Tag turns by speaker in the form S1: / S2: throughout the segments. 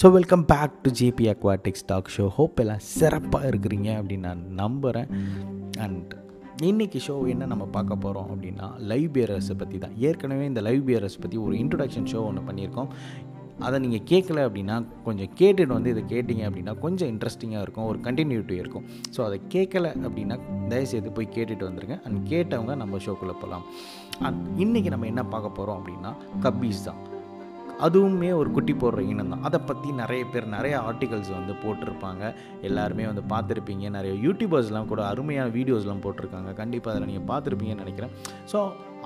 S1: So welcome back to JP Aquatics talk show hope எல்லாம் சிறப்பாக இருக்கிறீங்க அப்படின்னு நான் நம்புகிறேன் அண்ட் இன்றைக்கி ஷோ என்ன நம்ம பார்க்க போகிறோம் அப்படின்னா லைவ் பியரர்ஸை பற்றி தான். ஏற்கனவே இந்த லைவ் பியரர்ஸ் பற்றி ஒரு இன்ட்ரொடக்ஷன் ஷோ ஒன்று பண்ணியிருக்கோம். அதை நீங்கள் கேட்கல அப்படின்னா கொஞ்சம் கேட்டுட்டு வந்து இதை கேட்டிங்க அப்படின்னா கொஞ்சம் இன்ட்ரெஸ்டிங்காக இருக்கும். ஒரு கண்டினியூட்டி இருக்கும். ஸோ அதை கேட்கல அப்படின்னா தயவுசெய்து போய் கேட்டுட்டு வந்துருங்க. அண்ட் கேட்டவங்க நம்ம ஷோக்குள்ளே போகலாம் அண்ட் இன்றைக்கி நம்ம என்ன பார்க்க போகிறோம் அப்படின்னா கப்பீஸ் தான். அதுவுமே ஒரு குட்டி போடுற இனம் தான். அதை பற்றி நிறைய பேர் நிறைய ஆர்டிகல்ஸ் வந்து போட்டிருப்பாங்க. எல்லாருமே வந்து பார்த்துருப்பீங்க. நிறைய யூடியூபர்ஸ்லாம் கூட அருமையான வீடியோஸ்லாம் போட்டிருக்காங்க. கண்டிப்பாக அதில் நீங்கள் பார்த்துருப்பீங்கன்னு நினைக்கிறேன். ஸோ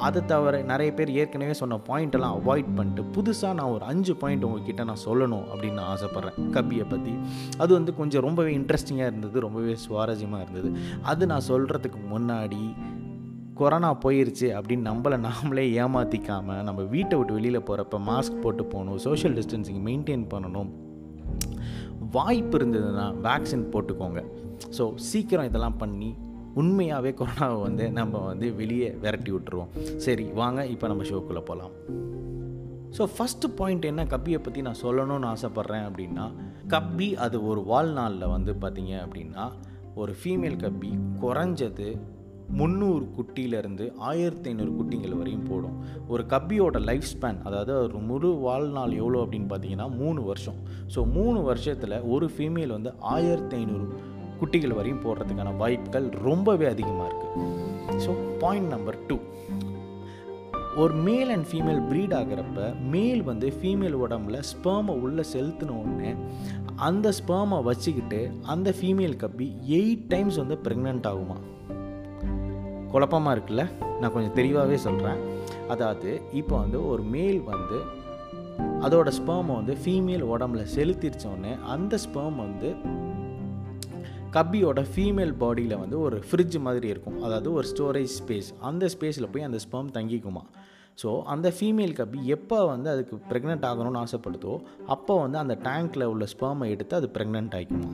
S1: அதை தவிர நிறைய பேர் ஏற்கனவே சொன்ன பாயிண்டெல்லாம் அவாய்ட் பண்ணிட்டு புதுசாக நான் ஒரு அஞ்சு பாயிண்ட் உங்ககிட்ட நான் சொல்லணும் அப்படின்னு நான் ஆசைப்பட்றேன். கபியை பற்றி அது வந்து கொஞ்சம் ரொம்பவே இன்ட்ரெஸ்டிங்காக இருந்தது. ரொம்பவே சுவாரஸ்யமாக இருந்தது. அது நான் சொல்கிறதுக்கு முன்னாடி கொரோனா போயிருச்சு அப்படின்னு நம்மளை நாமளே ஏமாற்றிக்காமல் நம்ம வீட்டை விட்டு வெளியில் போகிறப்ப மாஸ்க் போட்டு போகணும் சோஷியல் டிஸ்டன்சிங் மெயின்டைன் பண்ணணும். வாய்ப்பு இருந்ததுன்னா வேக்சின் போட்டுக்கோங்க. ஸோ சீக்கிரம் இதெல்லாம் பண்ணி உண்மையாகவே கொரோனாவை வந்து நம்ம வந்து வெளியே விரட்டி விட்டுருவோம். சரி வாங்க இப்போ நம்ம ஷோக்குள்ளே போகலாம் ஸோ ஃபஸ்ட்டு பாயிண்ட் என்ன? கப்பியை பற்றி நான் சொல்லணும்னு ஆசைப்பட்றேன் அப்படின்னா கப்பி அது ஒரு வாழ்நாளில் வந்து பார்த்திங்க அப்படின்னா ஒரு ஃபீமேல் கப்பி குறைஞ்சது முந்நூறு குட்டியிலேருந்து ஆயிரத்தி ஐநூறு குட்டிங்கள் வரையும் போடும். ஒரு கப்பியோட லைஃப் ஸ்பேன் அதாவது ஒரு முழு வாழ்நாள் எவ்வளோ அப்படின்னு பார்த்தீங்கன்னா மூணு வருஷம். ஸோ மூணு வருஷத்தில் ஒரு ஃபீமேல் வந்து ஆயிரத்தி ஐநூறு குட்டிகள் வரையும் போடுறதுக்கான வாய்ப்புகள் ரொம்பவே அதிகமாக இருக்குது ஸோ பாயிண்ட் நம்பர் டூ ஒரு மேல் அண்ட் ஃபீமேல் ப்ரீட் ஆகிறப்ப மேல் வந்து ஃபீமேல் உடம்புல ஸ்பேமை உள்ளே செலுத்தின உடனே அந்த ஸ்பேமை வச்சுக்கிட்டு அந்த ஃபீமேல் கப்பி எயிட் டைம்ஸ் வந்து ப்ரெக்னென்ட் ஆகுமா? குழப்பமாக இருக்குல்ல? நான் கொஞ்சம் தெளிவாகவே சொல்கிறேன் அதாவது இப்போ வந்து ஒரு மேல் வந்து அதோட ஸ்பேமை வந்து ஃபீமேல் உடம்புல செலுத்திடுச்சோடனே அந்த ஸ்பேம் வந்து கப்பியோட ஃபீமேல் பாடியில் வந்து ஒரு ஃப்ரிட்ஜ் மாதிரி இருக்கும். அதாவது ஒரு ஸ்டோரேஜ் ஸ்பேஸ் அந்த ஸ்பேஸில் போய் அந்த ஸ்பேம் தங்கிக்குமா? ஸோ அந்த ஃபீமேல் கப்பி எப்போ வந்து அதுக்கு ப்ரெக்னென்ட் ஆகணும்னு ஆசைப்படுதோ அப்போ வந்து அந்த டேங்க்கில் உள்ள ஸ்பேமை எடுத்து அது ப்ரெக்னென்ட் ஆகிக்குமா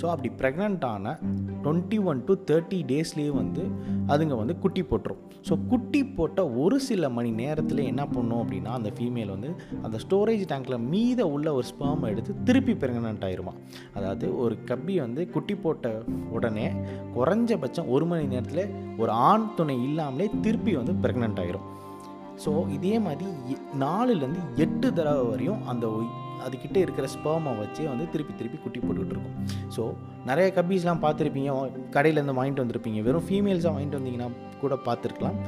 S1: ஸோ அப்படி ப்ரெக்னென்ட் ஆன டுவெண்ட்டி ஒன் டு தேர்ட்டி டேஸ்லேயே வந்து அதுங்க வந்து குட்டி போட்டுரும். ஸோ குட்டி போட்ட ஒரு சில மணி நேரத்தில் என்ன பண்ணும் அப்படின்னா அந்த ஃபீமேல் வந்து அந்த ஸ்டோரேஜ் டேங்க்கில் மீத உள்ள ஒரு ஸ்பேமை எடுத்து திருப்பி ப்ரெக்னென்ட் ஆயிடுமா அதாவது ஒரு கப்பி வந்து குட்டி போட்ட உடனே குறைஞ்சபட்சம் ஒரு மணி நேரத்தில் ஒரு ஆண் துணை இல்லாமலே திருப்பி வந்து ப்ரெக்னென்ட் ஆயிரும். ஸோ இதே மாதிரி நாலுலேருந்து எட்டு தடவை வரையும் அந்த அதுக்கிட்ட இருக்கிற ஸ்பேமை வச்சு வந்து திருப்பி திருப்பி குட்டி போட்டுக்கிட்டு இருக்கும். ஸோ நிறைய கப்பீஸ்லாம் பார்த்துருப்பீங்க. கடையிலேருந்து வாங்கிட்டு வந்திருப்பீங்க. வெறும் ஃபீமேல்ஸாக வாங்கிட்டு வந்தீங்கன்னா கூட பார்த்துருக்கலாம்.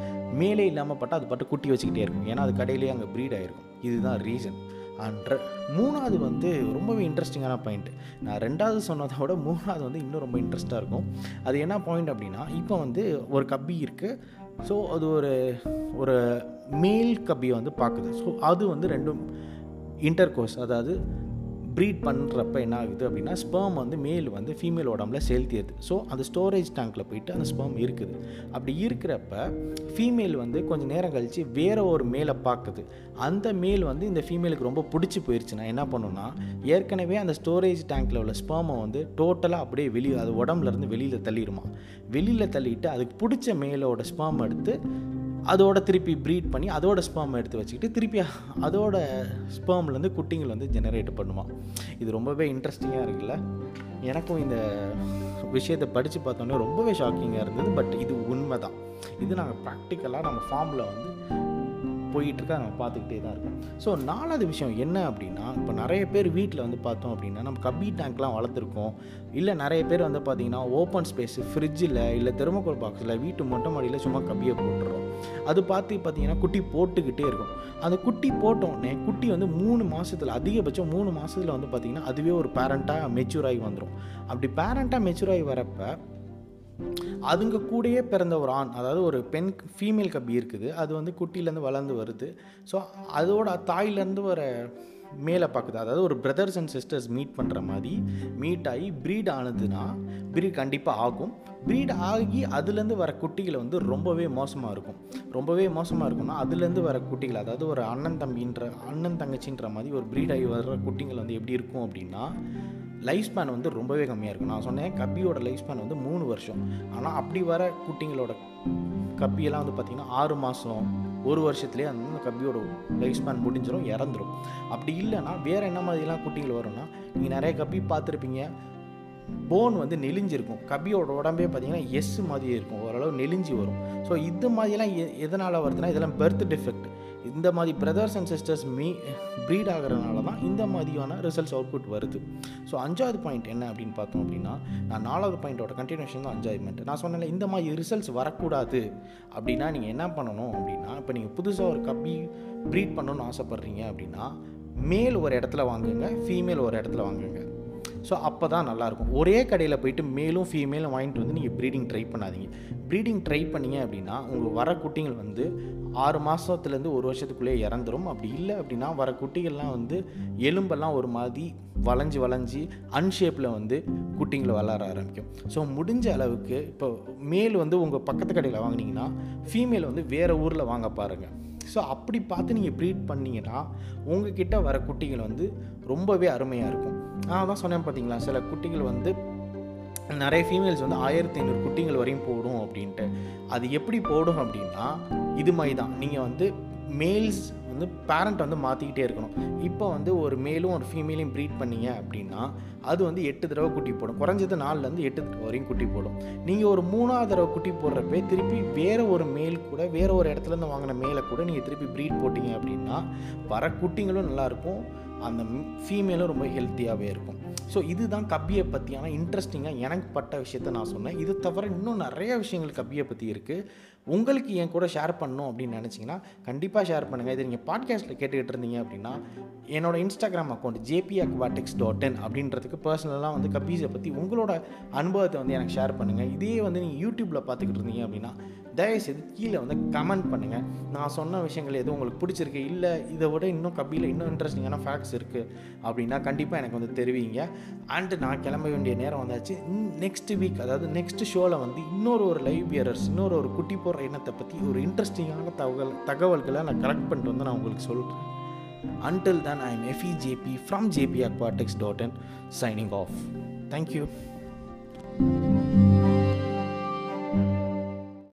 S1: மேலே இல்லாமல் பட்டா அது பட்டு குட்டி வச்சுக்கிட்டே இருக்கும். ஏன்னா அது கடையிலேயே அங்கே ப்ரீட் ஆகிருக்கும் இதுதான் ரீசன் அண்ட் மூணாவது வந்து ரொம்பவே இன்ட்ரெஸ்டிங்கான பாயிண்ட் நான் ரெண்டாவது சொன்னதை விட மூணாவது வந்து இன்னும் ரொம்ப இன்ட்ரெஸ்ட்டாக இருக்கும். அது என்ன பாயிண்ட் அப்படின்னா இப்போ வந்து ஒரு கப்பி இருக்குது ஸோ அது ஒரு ஒரு மேல் கப்பியை வந்து பார்க்குது. ஸோ அது வந்து ரெண்டும் இன்டர் கோர்ஸ் அதாவது ப்ரீட் பண்ணுறப்ப என்ன ஆகுது அப்படின்னா ஸ்பேம் வந்து மேல் வந்து ஃபீமேல் உடம்புல செலுத்தியது ஸோ அந்த ஸ்டோரேஜ் டேங்க்கில் போயிட்டு அந்த ஸ்பேம் இருக்குது. அப்படி இருக்கிறப்ப ஃபீமேல் வந்து கொஞ்சம் நேரம் கழித்து வேற ஒரு மேலை பார்க்குது அந்த மேல் வந்து இந்த ஃபீமேலுக்கு ரொம்ப பிடிச்சி போயிடுச்சுன்னா என்ன பண்ணுன்னா ஏற்கனவே அந்த ஸ்டோரேஜ் டேங்க்கில் உள்ள ஸ்பேமை வந்து டோட்டலாக அப்படியே வெளியே அது உடம்புலேருந்து வெளியில் தள்ளிடுமா வெளியில் தள்ளிட்டு அதுக்கு பிடிச்ச மேலோட ஸ்பேம் எடுத்து அதோட திருப்பி ப்ரீட் பண்ணி அதோட ஸ்பேம் எடுத்து வச்சுக்கிட்டு திருப்பி அதோட ஸ்பேம்லேருந்து குட்டிங்கள் வந்து ஜெனரேட் பண்ணுமா. இது ரொம்பவே இன்ட்ரெஸ்டிங்காக இருக்குல்ல. எனக்கும் இந்த விஷயத்தை படித்து பார்த்தோன்னே ரொம்பவே ஷாக்கிங்காக இருந்தது பட் இது உண்மை தான் இது நாங்கள் ப்ராக்டிக்கலாக நம்ம ஃபார்மில் வந்து போயிட்டுருக்கா நம்ம பார்த்துக்கிட்டே தான் இருக்கோம். ஸோ நாலாவது விஷயம் என்ன அப்படின்னா இப்போ நிறைய பேர் வீட்டில் வந்து பார்த்தோம் அப்படின்னா நம்ம கபி டேங்க்லாம் வளர்த்துருக்கோம். இல்லை நிறைய பேர் வந்து பார்த்திங்கன்னா ஓப்பன் ஸ்பேஸ் ஃப்ரிட்ஜில் இல்லை தெர்மோகோல் பாக்ஸில் வீட்டு மொட்டை மாடியில் சும்மா கப்பியை போட்டுறோம். அது பார்த்து பார்த்தீங்கன்னா குட்டி போட்டுக்கிட்டே இருக்கும். அந்த குட்டி போட்டோடனே குட்டி வந்து மூணு மாதத்தில் அதிகபட்சம் மூணு மாதத்தில் வந்து பார்த்திங்கன்னா அதுவே ஒரு பேரண்ட்டாக மெச்சூர் ஆகி வந்துடும் அப்படி பேரண்ட்டாக மெச்சூர் ஆகி வரப்போ அதுங்க கூடயே பிறந்த ஒரு ஆண் அதாவது ஒரு பெண் ஃபீமேல் கப்பி இருக்குது. அது வந்து குட்டிலேருந்து வளர்ந்து வருது. ஸோ அதோட தாயிலேருந்து வர மேலே பார்க்குது. அதாவது ஒரு பிரதர்ஸ் அண்ட் சிஸ்டர்ஸ் மீட் பண்ணுற மாதிரி மீட் ஆகி ப்ரீட் ஆனதுன்னா ப்ரீட் கண்டிப்பாக ஆகும். ப்ரீட் ஆகி அதுலேருந்து வர குட்டிகளை வந்து ரொம்பவே மோசமாக இருக்கும். ரொம்பவே மோசமாக இருக்கும்னா அதுலேருந்து வர குட்டிகள் அதாவது ஒரு அண்ணன் தம்பின்ற அண்ணன் தங்கச்சின்ற மாதிரி ஒரு ப்ரீட் ஆகி வர்ற குட்டிகள் வந்து எப்படி இருக்கும் அப்படின்னா லைஃப் ஸ்பேன் வந்து ரொம்பவே கம்மியாக இருக்கும் நான் சொன்னேன் கப்பியோட லைஃப் ஸ்பேன் வந்து மூணு வருஷம். ஆனால் அப்படி வர குட்டிங்களோட கப்பியெல்லாம் வந்து பார்த்திங்கன்னா ஆறு மாதம் ஒரு வருஷத்துலேயே அந்த கப்பியோட லைஃப் ஸ்பேன் முடிஞ்சிடும் இறந்துடும் அப்படி இல்லைன்னா வேறு என்ன மாதிரிலாம் குட்டிகள் வரும்னா நீங்கள் நிறைய கப்பி பார்த்துருப்பீங்க. போன் வந்து நெளிஞ்சிருக்கும். கபியோட உடம்பே பார்த்திங்கன்னா எஸ் மாதிரியே இருக்கும். ஓரளவு நெளிஞ்சு வரும். ஸோ இது மாதிரிலாம் எ எதனால் வருதுன்னா இதெல்லாம் பெர்த் டிஃபெக்ட் இந்த மாதிரி பிரதர்ஸ் அண்ட் சிஸ்டர்ஸ் மீ ப்ரீட் ஆகிறதுனால தான் இந்த மாதிரியான ரிசல்ட்ஸ் அவுட்புட் வருது. ஸோ அஞ்சாவது பாயிண்ட் என்ன அப்படின்னு பார்த்தோம் அப்படின்னா நான் நாலாவது பாயிண்டோட கண்டினியூஷன் தான் அஞ்சாவது பாயிண்ட் நான் சொன்னேன் இந்த மாதிரி ரிசல்ட்ஸ் வரக்கூடாது அப்படின்னா நீங்கள் என்ன பண்ணணும் அப்படின்னா இப்போ நீங்கள் புதுசாக ஒரு கப்பி ப்ரீட் பண்ணணும்னு ஆசைப்பட்றீங்க அப்படின்னா மேல் ஒரு இடத்துல வாங்குங்க ஃபீமேல் ஒரு இடத்துல வாங்குங்க. ஸோ அப்போ தான் நல்லாயிருக்கும் ஒரே கடையில் போயிட்டு மேலும் ஃபீமேலும் வாங்கிட்டு வந்து நீங்கள் ப்ரீடிங் ட்ரை பண்ணாதீங்க. ப்ரீடிங் ட்ரை பண்ணீங்க அப்படின்னா உங்கள் வர குட்டிகள் வந்து ஆறு மாதத்துலேருந்து ஒரு வருஷத்துக்குள்ளேயே இறந்துரும். அப்படி இல்லை அப்படின்னா வர குட்டிகள்லாம் வந்து எலும்பெல்லாம் ஒரு மாதிரி வளைஞ்சு வளைஞ்சி அன்ஷேப்பில் வந்து குட்டிங்களை வளர ஆரம்பிக்கும். ஸோ முடிஞ்ச அளவுக்கு இப்போ மேல் வந்து உங்கள் பக்கத்து கடையில் வாங்கினீங்கன்னா ஃபீமேல் வந்து வேறு ஊரில் வாங்க பாருங்கள் ஸோ அப்படி பார்த்து நீங்கள் ப்ரீட் பண்ணிங்கன்னா உங்ககிட்ட வர குட்டிகள் வந்து ரொம்பவே அருமையாக இருக்கும். நான் தான் சொன்னேன் பார்த்தீங்களா சில குட்டிகள் வந்து நிறைய ஃபீமேல்ஸ் வந்து ஆயிரத்தி ஐநூறு குட்டிகள் வரையும் போடும் அப்படின்ட்டு. அது எப்படி போடும் அப்படின்னா இது மாதிரி தான் நீங்கள் வந்து மேல்ஸ் வந்து பேரண்ட் வந்து மாற்றிக்கிட்டே இருக்கணும். இப்போ வந்து ஒரு மேலும் ஒரு ஃபீமேலையும் ப்ரீட் பண்ணீங்க அப்படின்னா அது வந்து எட்டு தடவை குட்டி போடும். குறைஞ்சது நாலுலேருந்து எட்டு தடவை வரையும் குட்டி போடும். நீங்கள் ஒரு மூணாவது தடவை குட்டி போடுறப்ப திருப்பி வேறு ஒரு மேல் கூட வேறு ஒரு இடத்துலேருந்து வாங்கின மேலே கூட நீங்கள் திருப்பி ப்ரீட் போட்டிங்க அப்படின்னா வர குட்டிங்களும் நல்லாயிருக்கும் அந்த ஃபீமேலும் ரொம்ப ஹெல்த்தியாகவே இருக்கும். ஸோ இதுதான் கப்பியை பற்றியான இன்ட்ரெஸ்டிங்காக எனக்கு பட்ட விஷயத்த நான் சொன்னேன். இது தவிர இன்னும் நிறைய விஷயங்கள் கப்பியை பற்றி இருக்குது உங்களுக்கு என் கூட ஷேர் பண்ணணும் அப்படின்னு நினச்சிங்கன்னா கண்டிப்பாக ஷேர் பண்ணுங்கள் இது நீங்கள் பாட்காஸ்ட்டில் கேட்டுக்கிட்டு இருந்தீங்க அப்படின்னா என்னோட Instagram account JP Aquatics dot in அப்படின்றதுக்கு பர்சனலாக வந்து கப்பீஸை பற்றி உங்களோட அனுபவத்தை வந்து எனக்கு ஷேர் பண்ணுங்கள் இதே வந்து நீங்கள் யூடியூப்பில் பார்த்துக்கிட்டு இருந்தீங்க அப்படின்னா தயவுசெய்து கீழே வந்து கமெண்ட் பண்ணுங்கள் நான் சொன்ன விஷயங்கள் எதுவும் உங்களுக்கு பிடிச்சிருக்கு? இல்லை இதை விட இன்னும் கப்பியில் இன்னும் இன்ட்ரெஸ்டிங்கான ஃபேக்ட்ஸ் இருக்குது அப்படின்னா கண்டிப்பாக எனக்கு வந்து தெரிவிங்க. அண்டு நான் கிளம்ப வேண்டிய நேரம் வந்தாச்சு. நெக்ஸ்ட் வீக் அதாவது நெக்ஸ்ட் ஷோவில் வந்து இன்னொரு ஒரு லைவ் பியரர்ஸ் இன்னொரு ஒரு குட்டி போடுற இனத்தை பற்றி ஒரு இன்ட்ரெஸ்டிங்கான தகவல் தகவல்களை நான் கலெக்ட் பண்ணிட்டு வந்து நான் உங்களுக்கு சொல்கிறேன் அன்டில் தான் I am FE JP from JP Aquatics dot in signing off thank you thank you.